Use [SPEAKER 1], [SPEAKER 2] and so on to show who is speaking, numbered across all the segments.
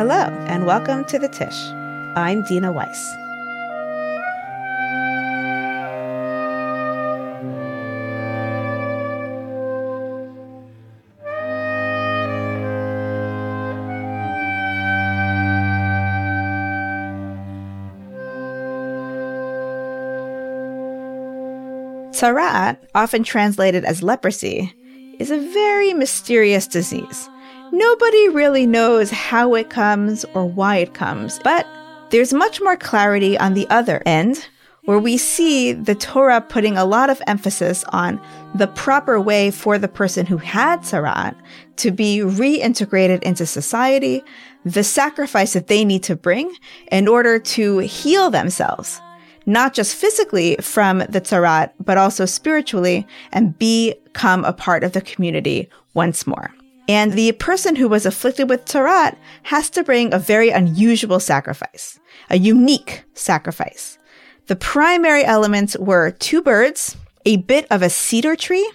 [SPEAKER 1] Hello, and welcome to the Tisch. I'm Dena Weiss. Tzara'at, often translated as leprosy, is a very mysterious disease. Nobody really knows how it comes or why it comes, but there's much more clarity on the other end, where we see the Torah putting a lot of emphasis on the proper way for the person who had Tzara'at to be reintegrated into society, the sacrifice that they need to bring in order to heal themselves not just physically from the Tzara'at, but also spiritually and become a part of the community once more. And the person who was afflicted with Tzara'at has to bring a very unusual sacrifice, a unique sacrifice. The primary elements were two birds, a bit of a cedar tree,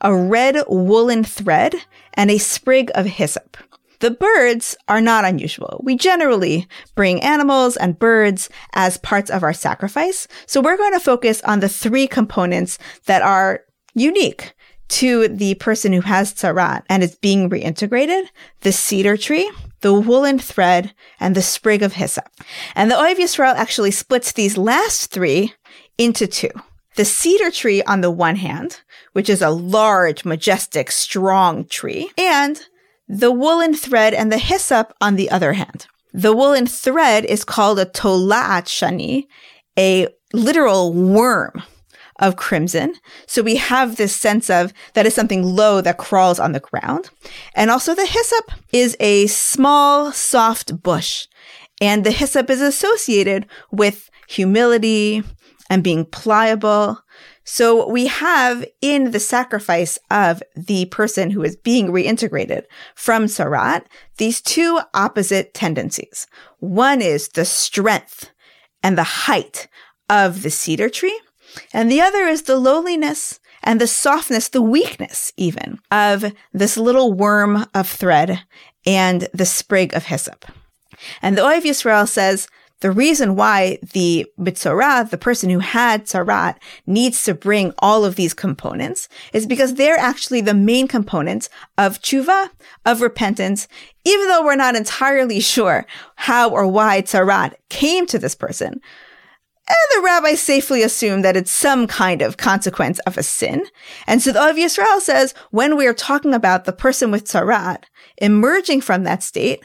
[SPEAKER 1] a red woolen thread, and a sprig of hyssop. The birds are not unusual. We generally bring animals and birds as parts of our sacrifice. So we're going to focus on the three components that are unique to the person who has tzara'at and is being reintegrated, the cedar tree, the woolen thread, and the sprig of hyssop. And the Ohev Yisrael actually splits these last three into two. The cedar tree on the one hand, which is a large, majestic, strong tree, and the woolen thread and the hyssop, on the other hand. The woolen thread is called a tola'at shani, a literal worm of crimson. So we have this sense of that is something low that crawls on the ground. And also the hyssop is a small, soft bush. And the hyssop is associated with humility and being pliable. So we have in the sacrifice of the person who is being reintegrated from Tzara'at, these two opposite tendencies. One is the strength and the height of the cedar tree. And the other is the lowliness and the softness, the weakness even of this little worm of thread and the sprig of hyssop. And the Ohev Yisrael says the reason why the Metzora, the person who had Tzara'at, needs to bring all of these components is because they're actually the main components of tshuva, of repentance, even though we're not entirely sure how or why Tzara'at came to this person. And the rabbis safely assume that it's some kind of consequence of a sin. And so the Ohev Yisrael says, when we are talking about the person with Tzara'at emerging from that state,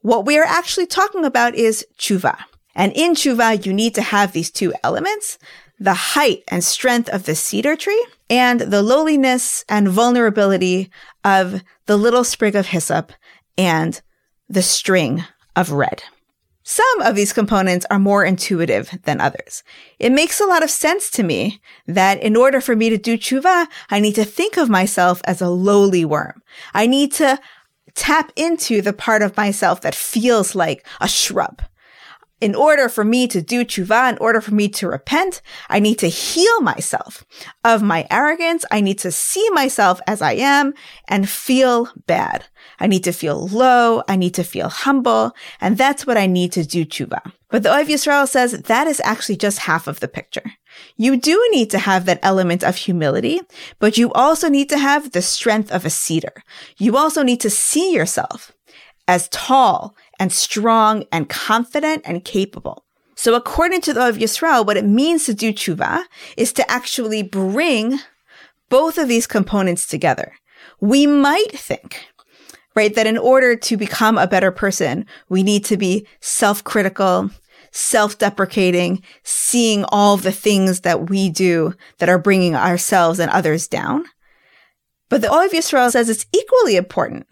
[SPEAKER 1] what we are actually talking about is tshuva. And in tshuva, you need to have these two elements, the height and strength of the cedar tree and the lowliness and vulnerability of the little sprig of hyssop and the string of red. Some of these components are more intuitive than others. It makes a lot of sense to me that in order for me to do tshuva, I need to think of myself as a lowly worm. I need to tap into the part of myself that feels like a shrub in order for me to do tshuva, in order for me to repent, I need to heal myself of my arrogance. I need to see myself as I am and feel bad. I need to feel low. I need to feel humble. And that's what I need to do tshuva. But the Ohev Yisrael says that is actually just half of the picture. You do need to have that element of humility, but you also need to have the strength of a cedar. You also need to see yourself as tall and strong and confident and capable. So according to the Ohev Yisrael, what it means to do tshuva is to actually bring both of these components together. We might think, right, that in order to become a better person, we need to be self-critical, self-deprecating, seeing all the things that we do that are bringing ourselves and others down. But the Ohev Yisrael says it's equally important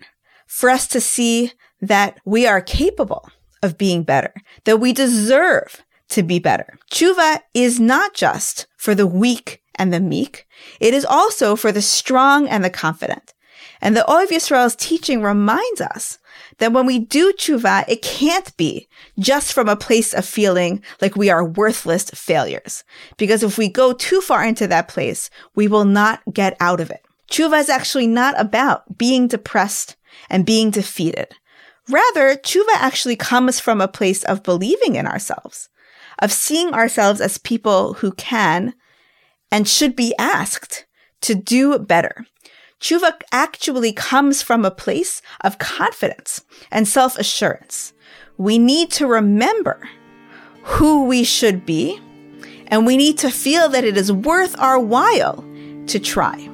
[SPEAKER 1] for us to see that we are capable of being better, that we deserve to be better. Tshuva is not just for the weak and the meek. It is also for the strong and the confident. And the Ohev Yisrael's teaching reminds us that when we do tshuva, it can't be just from a place of feeling like we are worthless failures. Because if we go too far into that place, we will not get out of it. Tshuva is actually not about being depressed and being defeated. Rather, tshuva actually comes from a place of believing in ourselves, of seeing ourselves as people who can and should be asked to do better. Tshuva actually comes from a place of confidence and self assurance. We need to remember who we should be, and we need to feel that it is worth our while to try.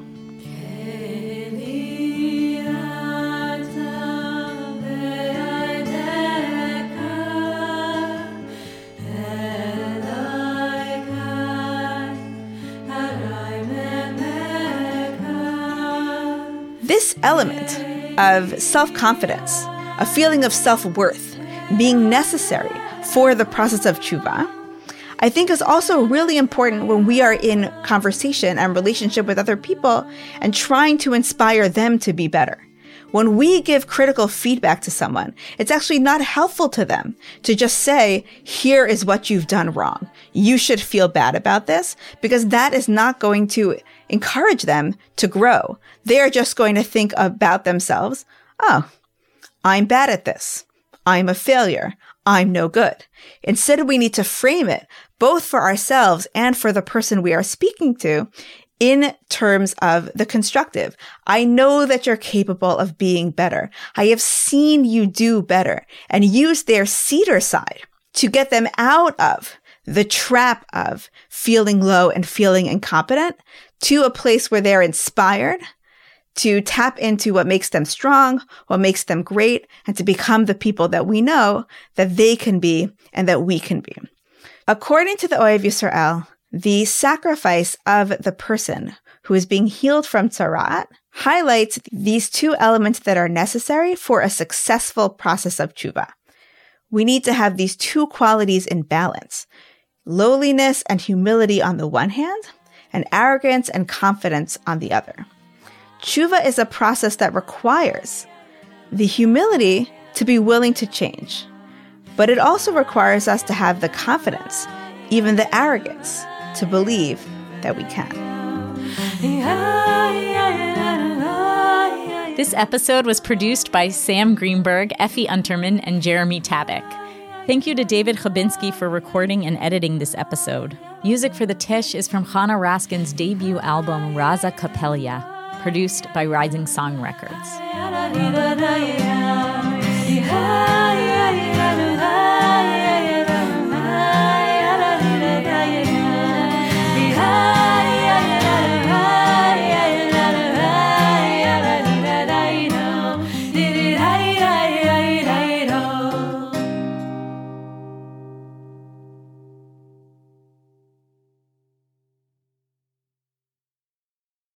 [SPEAKER 1] Element of self confidence, a feeling of self worth, being necessary for the process of tshuva, I think is also really important when we are in conversation and relationship with other people and trying to inspire them to be better. When we give critical feedback to someone, it's actually not helpful to them to just say, here is what you've done wrong. You should feel bad about this because that is not going to encourage them to grow. They're just going to think about themselves. Oh, I'm bad at this. I'm a failure. I'm no good. Instead, we need to frame it both for ourselves and for the person we are speaking to in terms of the constructive. I know that you're capable of being better. I have seen you do better and use their cedar side to get them out of the trap of feeling low and feeling incompetent to a place where they're inspired to tap into what makes them strong, what makes them great, and to become the people that we know that they can be and that we can be. According to the Ohev Yisrael, the sacrifice of the person who is being healed from tzara'at highlights these two elements that are necessary for a successful process of tshuva. We need to have these two qualities in balance lowliness and humility on the one hand, and arrogance and confidence on the other. Tshuva is a process that requires the humility to be willing to change, but it also requires us to have the confidence, even the arrogance, to believe that we can.
[SPEAKER 2] This episode was produced by Sam Greenberg, Effie Unterman, and Jeremy Tabak. Thank you to David Chabinski for recording and editing this episode. Music for the Tisch is from Chana Raskin's debut album, RAZA Kapelya, produced by Rising Song Records.